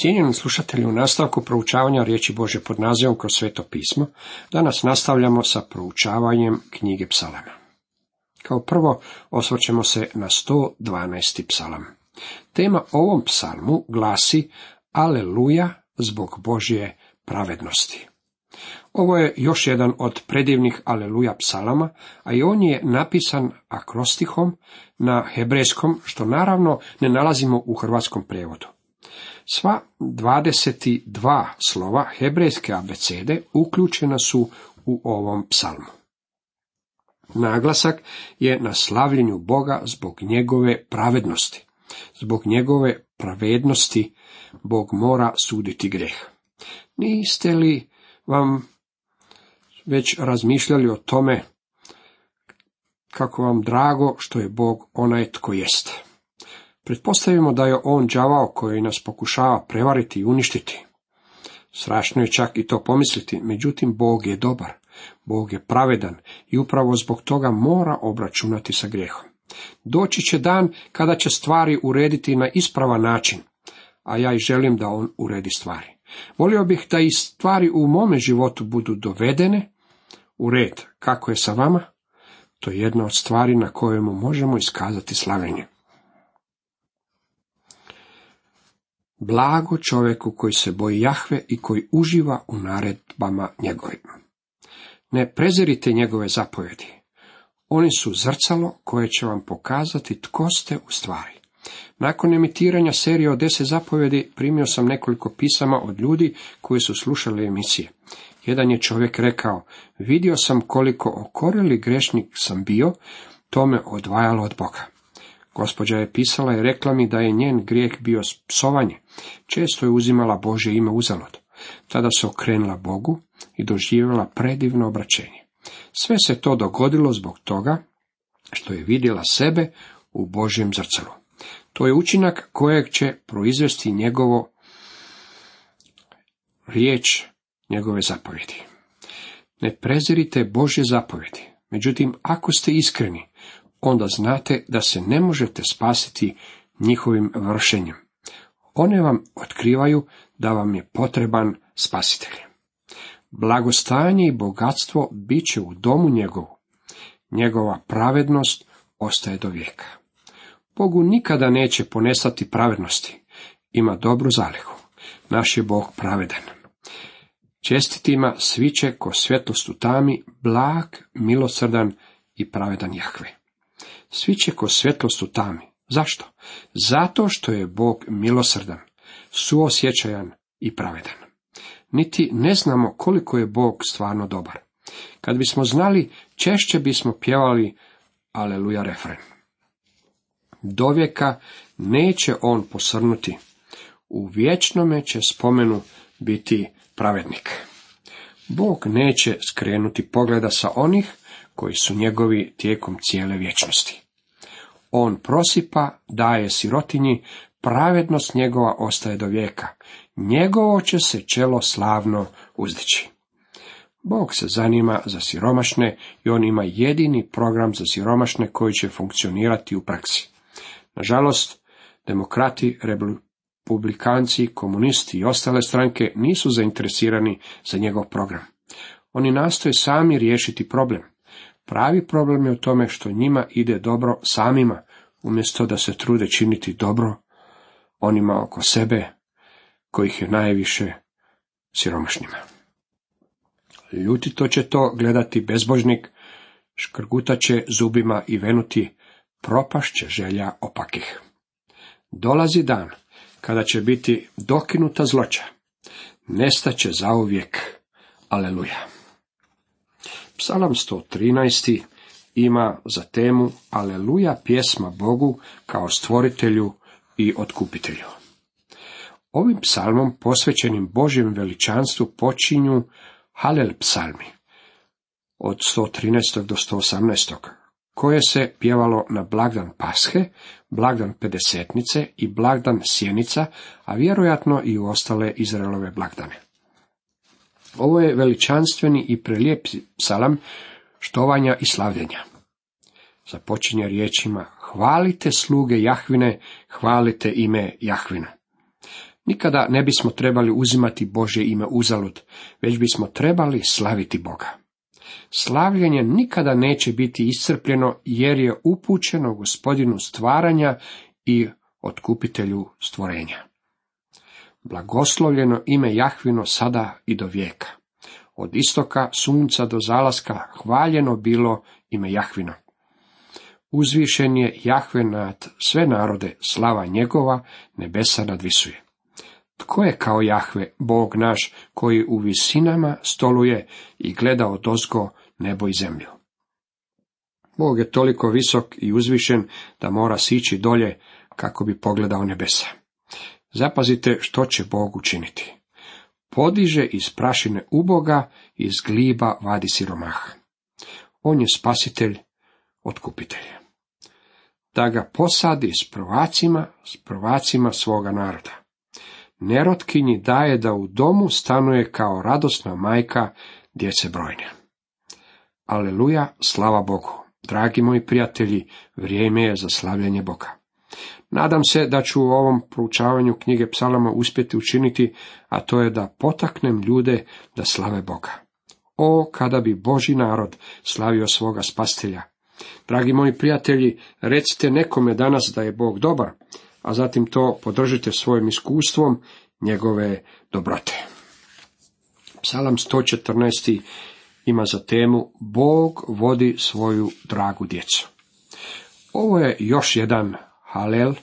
Cijenjeni slušatelji, u nastavku proučavanja riječi Bože pod nazivom kroz sveto pismo, danas nastavljamo sa proučavanjem knjige psalama. Kao prvo osvrćemo se na 112. psalam. Tema ovom psalmu glasi Aleluja zbog Božje pravednosti. Ovo je još jedan od predivnih Aleluja psalama, a i on je napisan akrostihom na hebrejskom, što naravno ne nalazimo u hrvatskom prijevodu. Sva 22 slova hebrejske abecede uključena su u ovom psalmu. Naglasak je na slavljenju Boga zbog njegove pravednosti. Zbog njegove pravednosti Bog mora suditi greh. Niste li vam već razmišljali o tome kako vam drago što je Bog onaj tko jest? Pretpostavimo da je on đavao koji nas pokušava prevariti i uništiti. Strašno je čak i to pomisliti, međutim Bog je dobar, Bog je pravedan i upravo zbog toga mora obračunati sa grijehom. Doći će dan kada će stvari urediti na ispravan način, a ja i želim da on uredi stvari. Volio bih da i stvari u mome životu budu dovedene u red. Kako je sa vama? To je jedna od stvari na kojemu možemo iskazati slavenje. Blago čovjeku koji se boji Jahve i koji uživa u naredbama njegovim. Ne prezirite njegove zapovjedi. Oni su zrcalo koje će vam pokazati tko ste u stvari. Nakon emitiranja serije od deset zapovjedi primio sam nekoliko pisama od ljudi koji su slušali emisije. Jedan je čovjek rekao, vidio sam koliko okorili grešnik sam bio, to me odvajalo od Boga. Gospođa je pisala i rekla mi da je njen grijeh bio psovanje. Često je uzimala Bože ime uzalud. Tada se okrenula Bogu i doživjela predivno obraćenje. Sve se to dogodilo zbog toga što je vidjela sebe u Božjem zrcalu. To je učinak kojeg će proizvesti njegovo riječ, njegove zapovjedi. Ne prezirite Božje zapovjedi. Međutim, ako ste iskreni, onda znate da se ne možete spasiti njihovim vršenjem. One vam otkrivaju da vam je potreban spasitelj. Blagostanje i bogatstvo bit će u domu njegovu. Njegova pravednost ostaje do vijeka. Bogu nikada neće ponestati pravednosti. Ima dobru zalihu. Naš je Bog pravedan. Čestitima sviće ko svjetlost u tami, blag, milosrdan i pravedan Jahve sviće ko svjetlost u tami. Zašto? Zato što je Bog milosrdan, suosjećajan i pravedan. Niti ne znamo koliko je Bog stvarno dobar. Kad bismo znali, češće bismo pjevali Aleluja refren. Dovijeka neće on posrnuti. U vječnome će spomenu biti pravednik. Bog neće skrenuti pogleda sa onih koji su njegovi tijekom cijele vječnosti. On prosipa, daje sirotinji, pravednost njegova ostaje do vijeka. Njegovo će se čelo slavno uzdići. Bog se zanima za siromašne i on ima jedini program za siromašne koji će funkcionirati u praksi. Nažalost, demokrati, republikanci, komunisti i ostale stranke nisu zainteresirani za njegov program. Oni nastoje sami riješiti problem. Pravi problem je u tome što njima ide dobro samima, umjesto da se trude činiti dobro onima oko sebe, kojih je najviše siromašnima. Ljutito će to gledati bezbožnik, škrgutat će zubima i venuti, propašće želja opakih. Dolazi dan kada će biti dokinuta zloća, nestaće zauvijek. Aleluja. Psalam 113. ima za temu Aleluja pjesma Bogu kao stvoritelju i otkupitelju. Ovim psalmom posvećenim Božjem veličanstvu počinju Halel psalmi od 113. do 118. koje se pjevalo na blagdan Pashe, blagdan Pedesetnice i blagdan Sjenica, a vjerojatno i u ostale Izraelove blagdane. Ovo je veličanstveni i prelijep psalam štovanja i slavljenja. Započinje riječima, hvalite sluge Jahvine, hvalite ime Jahvina. Nikada ne bismo trebali uzimati Bože ime uzalud, već bismo trebali slaviti Boga. Slavljenje nikada neće biti iscrpljeno jer je upućeno gospodinu stvaranja i otkupitelju stvorenja. Blagoslovljeno ime Jahvino sada i do vijeka. Od istoka sunca do zalaska hvaljeno bilo ime Jahvino. Uzvišen je Jahve nad sve narode, slava njegova, nebesa nadvisuje. Tko je kao Jahve, Bog naš, koji u visinama stoluje i gleda od ozgo nebo i zemlju? Bog je toliko visok i uzvišen da mora sići dolje kako bi pogledao nebesa. Zapazite što će Bog učiniti. Podiže iz prašine uboga, iz gliba vadi siromaha. On je spasitelj, otkupitelj. Da ga posadi s prvacima, s prvacima svoga naroda. Nerotkinji daje da u domu stanuje kao radosna majka djece brojne. Aleluja, slava Bogu. Dragi moji prijatelji, vrijeme je za slavljanje Boga. Nadam se da ću u ovom proučavanju knjige psalama uspjeti učiniti, a to je da potaknem ljude da slave Boga. O, kada bi Boži narod slavio svoga spastelja. Dragi moji prijatelji, recite nekome danas da je Bog dobar, a zatim to podržite svojim iskustvom njegove dobrote. Psalam 114. ima za temu Bog vodi svoju dragu djecu. Ovo je još jedan Halel,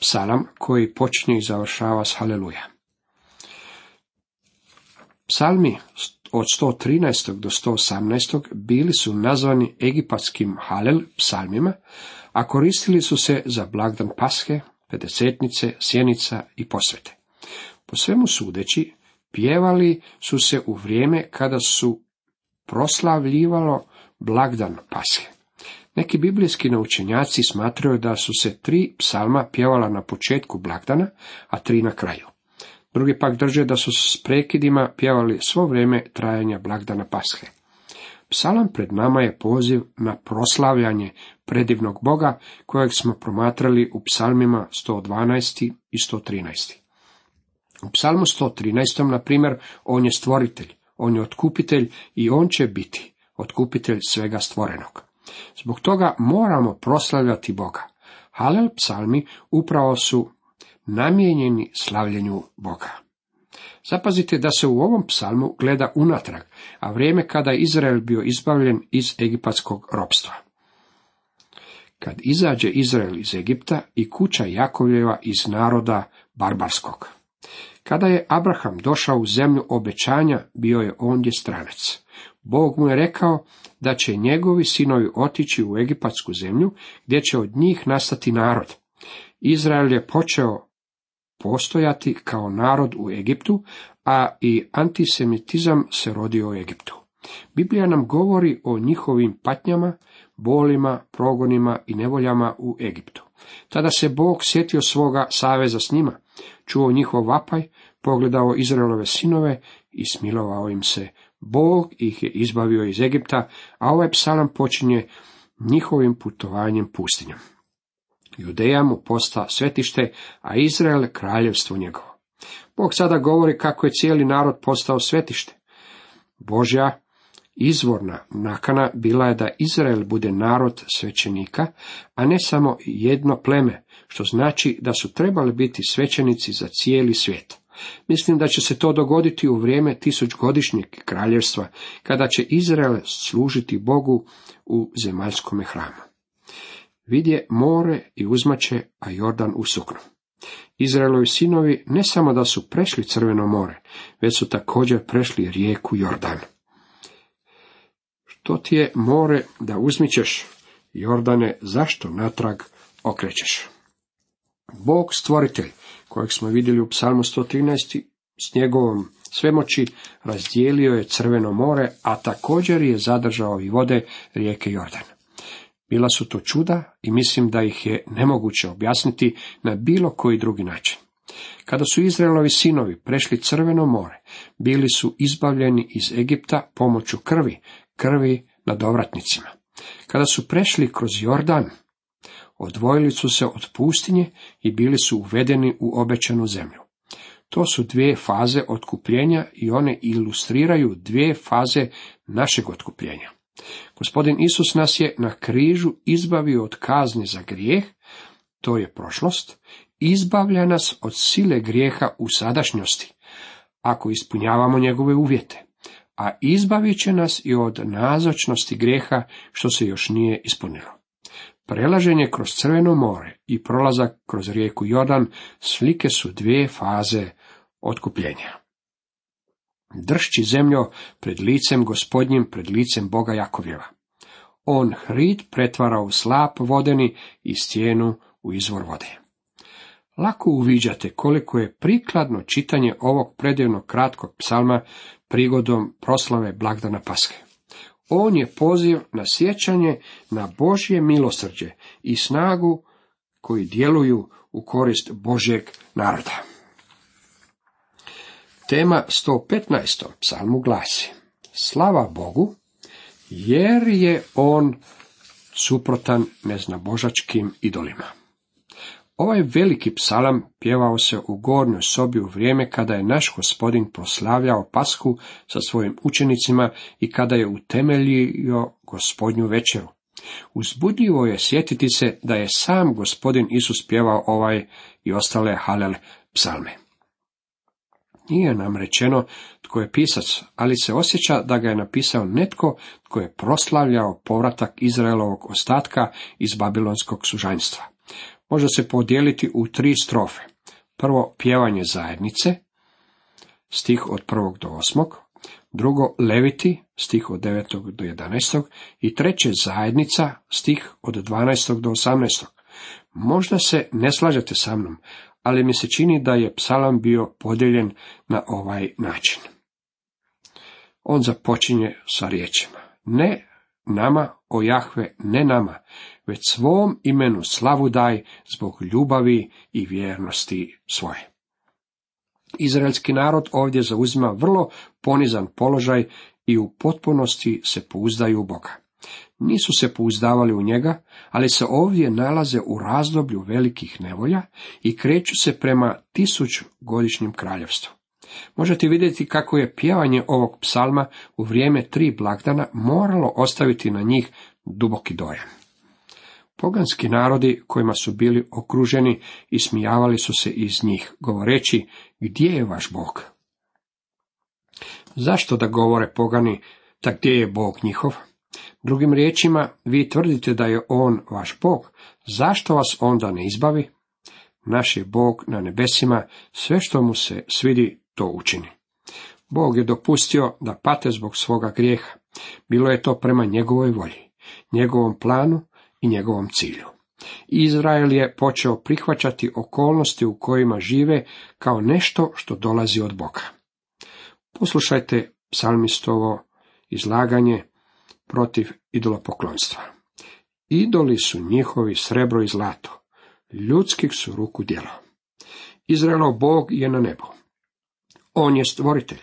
psalam koji počinje i završava s Haleluja. Psalmi od 113. do 118. bili su nazvani egipatskim Halel psalmima, a koristili su se za blagdan Pashe, pedesetnice, sjenica i posvete. Po svemu sudeći, pjevali su se u vrijeme kada su proslavljivalo blagdan Pashe. Neki biblijski naučenjaci smatraju da su se tri psalma pjevala na početku blagdana, a tri na kraju. Drugi pak drže da su s prekidima pjevali svo vrijeme trajanja blagdana Pashe. Psalam pred nama je poziv na proslavljanje predivnog Boga kojeg smo promatrali u psalmima 112. i 113. U psalmu 113. na primjer, on je stvoritelj, on je otkupitelj i on će biti otkupitelj svega stvorenog. Zbog toga moramo proslavljati Boga. Halel psalmi upravo su namijenjeni slavljenju Boga. Zapazite da se u ovom psalmu gleda unatrag, a vrijeme kada je Izrael bio izbavljen iz egipatskog ropstva. Kad izađe Izrael iz Egipta i kuća Jakovljeva iz naroda barbarskog. Kada je Abraham došao u zemlju obećanja, bio je ondje stranac. Bog mu je rekao da će njegovi sinovi otići u egipatsku zemlju, gdje će od njih nastati narod. Izrael je počeo postojati kao narod u Egiptu, a i antisemitizam se rodio u Egiptu. Biblija nam govori o njihovim patnjama, bolima, progonima i nevoljama u Egiptu. Tada se Bog sjetio svoga saveza s njima, čuo njihov vapaj, pogledao Izraelove sinove i smilovao im se. Bog ih je izbavio iz Egipta, a ovaj psalam počinje njihovim putovanjem pustinjom. Judeja mu posta svetište, a Izrael kraljevstvo njegovo. Bog sada govori kako je cijeli narod postao svetište. Božja izvorna nakana bila je da Izrael bude narod svećenika, a ne samo jedno pleme, što znači da su trebali biti svećenici za cijeli svijet. Mislim da će se to dogoditi u vrijeme tisućgodišnjeg kraljevstva, kada će Izrael služiti Bogu u zemaljskome hramu. Vidje more i uzmaće, a Jordan usuknu. Izraelovi sinovi ne samo da su prešli crveno more, već su također prešli rijeku Jordan. Što ti je more da uzmićeš, Jordane, zašto natrag okrećeš? Bog stvoritelj, kojeg smo vidjeli u psalmu 113. s njegovom svemoći razdijelio je crveno more, a također je zadržao i vode rijeke Jordan. Bila su to čuda i mislim da ih je nemoguće objasniti na bilo koji drugi način. Kada su Izraelovi sinovi prešli crveno more, bili su izbavljeni iz Egipta pomoću krvi, krvi nad ovratnicima. Kada su prešli kroz Jordan, odvojili su se od pustinje i bili su uvedeni u obećanu zemlju. To su dvije faze otkupljenja i one ilustriraju dvije faze našeg otkupljenja. Gospodin Isus nas je na križu izbavio od kazni za grijeh, to je prošlost, izbavlja nas od sile grijeha u sadašnjosti, ako ispunjavamo njegove uvjete, a izbavit će nas i od nazočnosti grijeha što se još nije ispunilo. Prelaženje kroz Crveno more i prolazak kroz rijeku Jordan slike su dvije faze otkupljenja. Dršći zemljo pred licem gospodnjim, pred licem Boga Jakovjeva. On hrid pretvara u slap vodeni i stijenu u izvor vode. Lako uviđate koliko je prikladno čitanje ovog predivnog kratkog psalma prigodom proslave blagdana Paske. On je poziv na sjećanje na Božje milosrđe i snagu koji djeluju u korist Božjeg naroda. Tema 115. psalmu glasi Slava Bogu, jer je on suprotan neznabožačkim idolima. Ovaj veliki psalam pjevao se u gornjoj sobi u vrijeme kada je naš gospodin proslavljao pasku sa svojim učenicima i kada je utemeljio gospodnju večeru. Uzbudljivo je sjetiti se da je sam gospodin Isus pjevao ovaj i ostale halel psalme. Nije nam rečeno tko je pisac, ali se osjeća da ga je napisao netko tko je proslavljao povratak Izraelovog ostatka iz babilonskog sužanjstva može se podijeliti u tri strofe. Prvo, pjevanje zajednice, stih od prvog do osmog, drugo, leviti, stih od devetog do jedanaestog, i treće, zajednica, stih od dvanaestog do osamnaestog. Možda se ne slažete sa mnom, ali mi se čini da je psalam bio podijeljen na ovaj način. On započinje sa riječima. Ne nama, o Jahve, ne nama, već svom imenu slavu daj zbog ljubavi i vjernosti svoje. Izraelski narod ovdje zauzima vrlo ponizan položaj i u potpunosti se pouzdaju u Boga. Nisu se pouzdavali u njega, ali se ovdje nalaze u razdoblju velikih nevolja i kreću se prema tisućgodišnjem kraljevstvu. Možete vidjeti kako je pjevanje ovog psalma u vrijeme tri blagdana moralo ostaviti na njih duboki dojam. Poganski narodi kojima su bili okruženi i smijavali su se iz njih, govoreći, gdje je vaš Bog? Zašto da govore pogani, da gdje je Bog njihov? Drugim riječima, vi tvrdite da je On vaš Bog, zašto vas onda ne izbavi? Naš je Bog na nebesima, sve što mu se svidi, to učini. Bog je dopustio da pate zbog svoga grijeha. Bilo je to prema njegovoj volji, njegovom planu i njegovom cilju. Izrael je počeo prihvaćati okolnosti u kojima žive kao nešto što dolazi od Boga. Poslušajte psalmistovo izlaganje protiv idolopoklonstva. Idoli su njihovi srebro i zlato, ljudskih su ruku djelo. Izraelov Bog je na nebu. On je stvoritelj,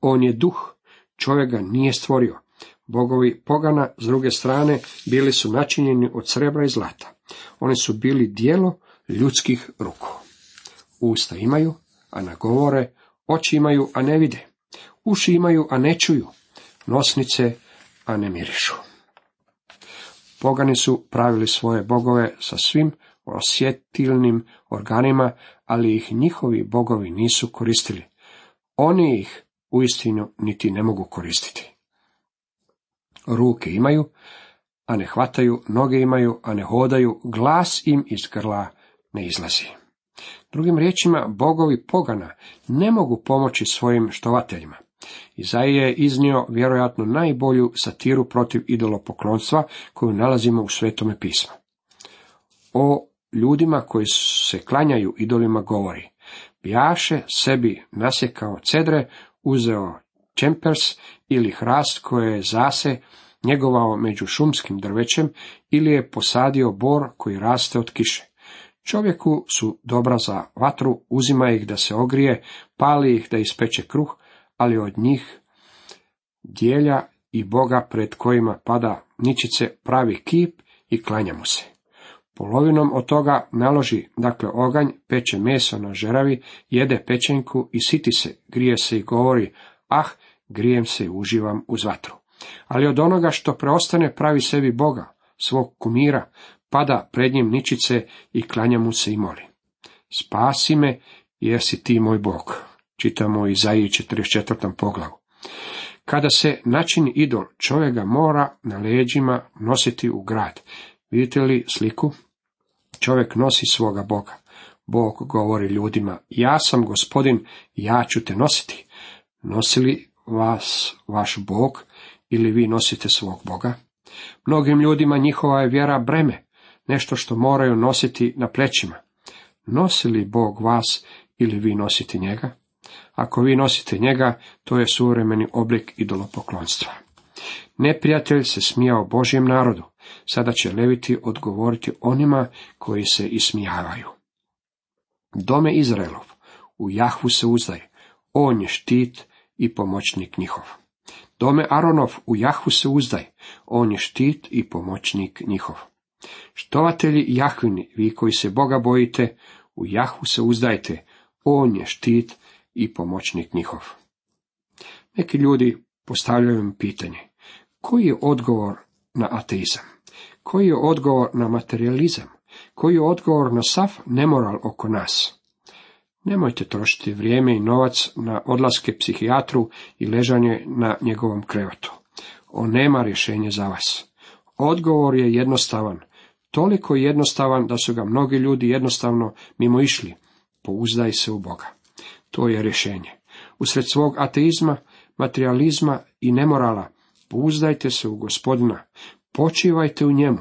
on je duh, čovjek ga nije stvorio. Bogovi pogana, s druge strane, bili su načinjeni od srebra i zlata. Oni su bili dijelo ljudskih ruku. Usta imaju, a ne govore, oči imaju, a ne vide. Uši imaju, a ne čuju. Nosnice, a ne mirišu. Pogani su pravili svoje bogove sa svim osjetilnim organima, ali ih njihovi bogovi nisu koristili. Oni ih uistinu niti ne mogu koristiti. Ruke imaju, a ne hvataju, noge imaju, a ne hodaju, glas im iz grla ne izlazi. Drugim riječima, bogovi pogana ne mogu pomoći svojim štovateljima. Izaija je iznio vjerojatno najbolju satiru protiv idolopoklonstva koju nalazimo u svetome pismu. O ljudima koji se klanjaju idolima govori. Bjaše sebi nasjekao cedre, uzeo čempers ili hrast koje je zase njegovao među šumskim drvećem ili je posadio bor koji raste od kiše. Čovjeku su dobra za vatru, uzima ih da se ogrije, pali ih da ispeče kruh, ali od njih dijelja i Boga pred kojima pada ničice pravi kip i klanja mu se. Polovinom od toga naloži, dakle, oganj, peče meso na žeravi, jede pečenku i siti se, grije se i govori, ah, grijem se i uživam uz vatru. Ali od onoga što preostane pravi sebi Boga, svog kumira, pada pred njim ničice i klanja mu se i moli. Spasi me, jer si ti moj Bog. Čitamo Izaiji 44. poglavu. Kada se načini idol, čovjek ga mora na leđima nositi u grad. Vidite li sliku? Čovjek nosi svoga Boga. Bog govori ljudima, ja sam gospodin, ja ću te nositi. Nosili vas vaš Bog ili vi nosite svog Boga? Mnogim ljudima njihova je vjera breme, nešto što moraju nositi na plećima. Nosi li Bog vas ili vi nosite njega? Ako vi nosite njega, to je suvremeni oblik idolopoklonstva. Neprijatelj se smijao Božjem narodu, sada će Leviti odgovoriti onima koji se ismijavaju. Dome Izraelov, u Jahvu se uzdaj, on je štit i pomoćnik njihov. Dome Aronov, u Jahvu se uzdaj, on je štit i pomoćnik njihov. Štovatelji Jahvini, vi koji se Boga bojite, u Jahvu se uzdajte, on je štit i pomoćnik njihov. Neki ljudi postavljaju im pitanje, koji je odgovor na ateizam? Koji je odgovor na materializam? Koji je odgovor na sav nemoral oko nas? Nemojte trošiti vrijeme i novac na odlaske psihijatru i ležanje na njegovom krevatu. On nema rješenje za vas. Odgovor je jednostavan, toliko jednostavan da su ga mnogi ljudi jednostavno mimo išli. Pouzdaj se u Boga. To je rješenje. Usred svog ateizma, materializma i nemorala, pouzdajte se u gospodina, počivajte u njemu,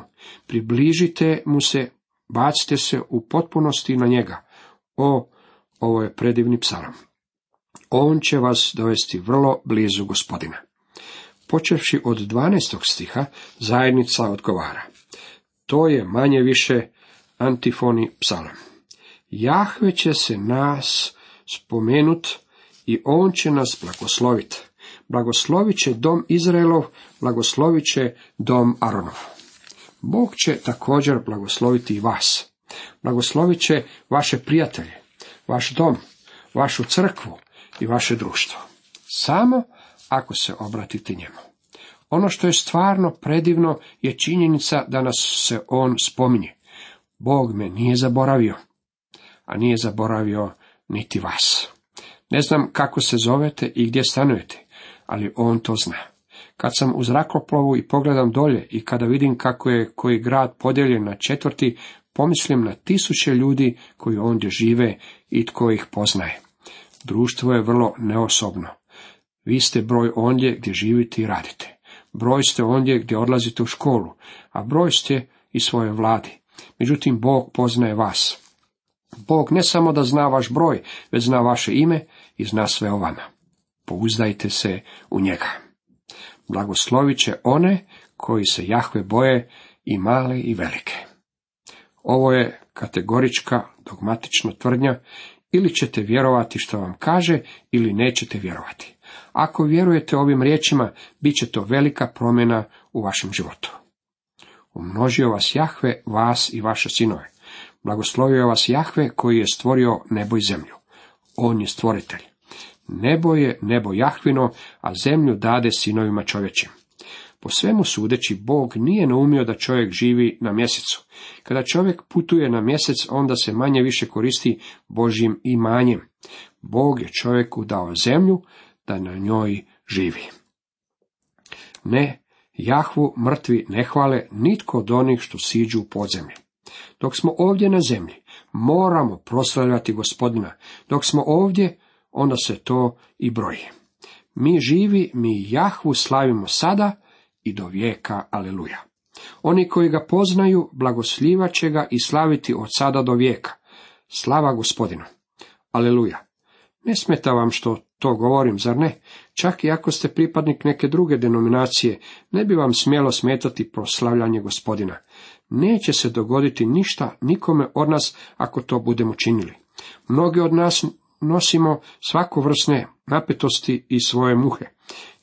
približite mu se, bacite se u potpunosti na njega. O, ovo je predivni psalam. On će vas dovesti vrlo blizu gospodina. Počevši od 12. stiha, zajednica odgovara. To je manje više antifoni psalam. Jahve će se nas spomenut i on će nas blagosloviti. Blagoslovit će dom Izraelov, blagoslovit će dom Aronov. Bog će također blagosloviti i vas. Blagoslovit će vaše prijatelje, vaš dom, vašu crkvu i vaše društvo. Samo ako se obratite njemu. Ono što je stvarno predivno je činjenica da nas se on spominje. Bog me nije zaboravio, a nije zaboravio niti vas. Ne znam kako se zovete i gdje stanujete, ali on to zna. Kad sam u zrakoplovu i pogledam dolje i kada vidim kako je koji grad podijeljen na četvrti, pomislim na tisuće ljudi koji ondje žive i tko ih poznaje. Društvo je vrlo neosobno. Vi ste broj ondje gdje živite i radite. Broj ste ondje gdje odlazite u školu, a broj ste i svoje vladi. Međutim, Bog poznaje vas. Bog ne samo da zna vaš broj, već zna vaše ime i zna sve o vama. Pouzdajte se u njega. Blagoslovit će one koji se Jahve boje i male i velike. Ovo je kategorička dogmatična tvrdnja, ili ćete vjerovati što vam kaže, ili nećete vjerovati. Ako vjerujete ovim riječima, bit će to velika promjena u vašem životu. Umnožio vas Jahve, vas i vaše sinove. Blagoslovio vas Jahve koji je stvorio nebo i zemlju. On je stvoritelj. Nebo je nebo Jahvino, a zemlju dade sinovima čovječim. Po svemu sudeći, Bog nije naumio da čovjek živi na mjesecu. Kada čovjek putuje na mjesec, onda se manje više koristi Božjim imanjem. Bog je čovjeku dao zemlju da na njoj živi. Ne, Jahvu mrtvi ne hvale nitko od onih što siđu u podzemlje. Dok smo ovdje na zemlji, moramo proslavljati gospodina. Dok smo ovdje, onda se to i broji. Mi živi, mi Jahvu slavimo sada i do vijeka, aleluja. Oni koji ga poznaju, blagosljivat će ga i slaviti od sada do vijeka. Slava gospodinu. Aleluja. Ne smeta vam što to govorim, zar ne? Čak i ako ste pripadnik neke druge denominacije, ne bi vam smjelo smetati proslavljanje gospodina. Neće se dogoditi ništa nikome od nas ako to budemo činili. Mnogi od nas nosimo vrsne napetosti i svoje muhe.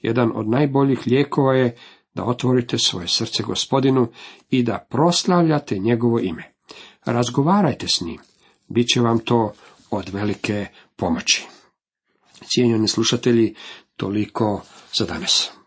Jedan od najboljih lijekova je da otvorite svoje srce gospodinu i da proslavljate njegovo ime. razgovarajte s njim. Biće vam to od velike pomoći. Cijenjeni slušatelji, toliko za danas.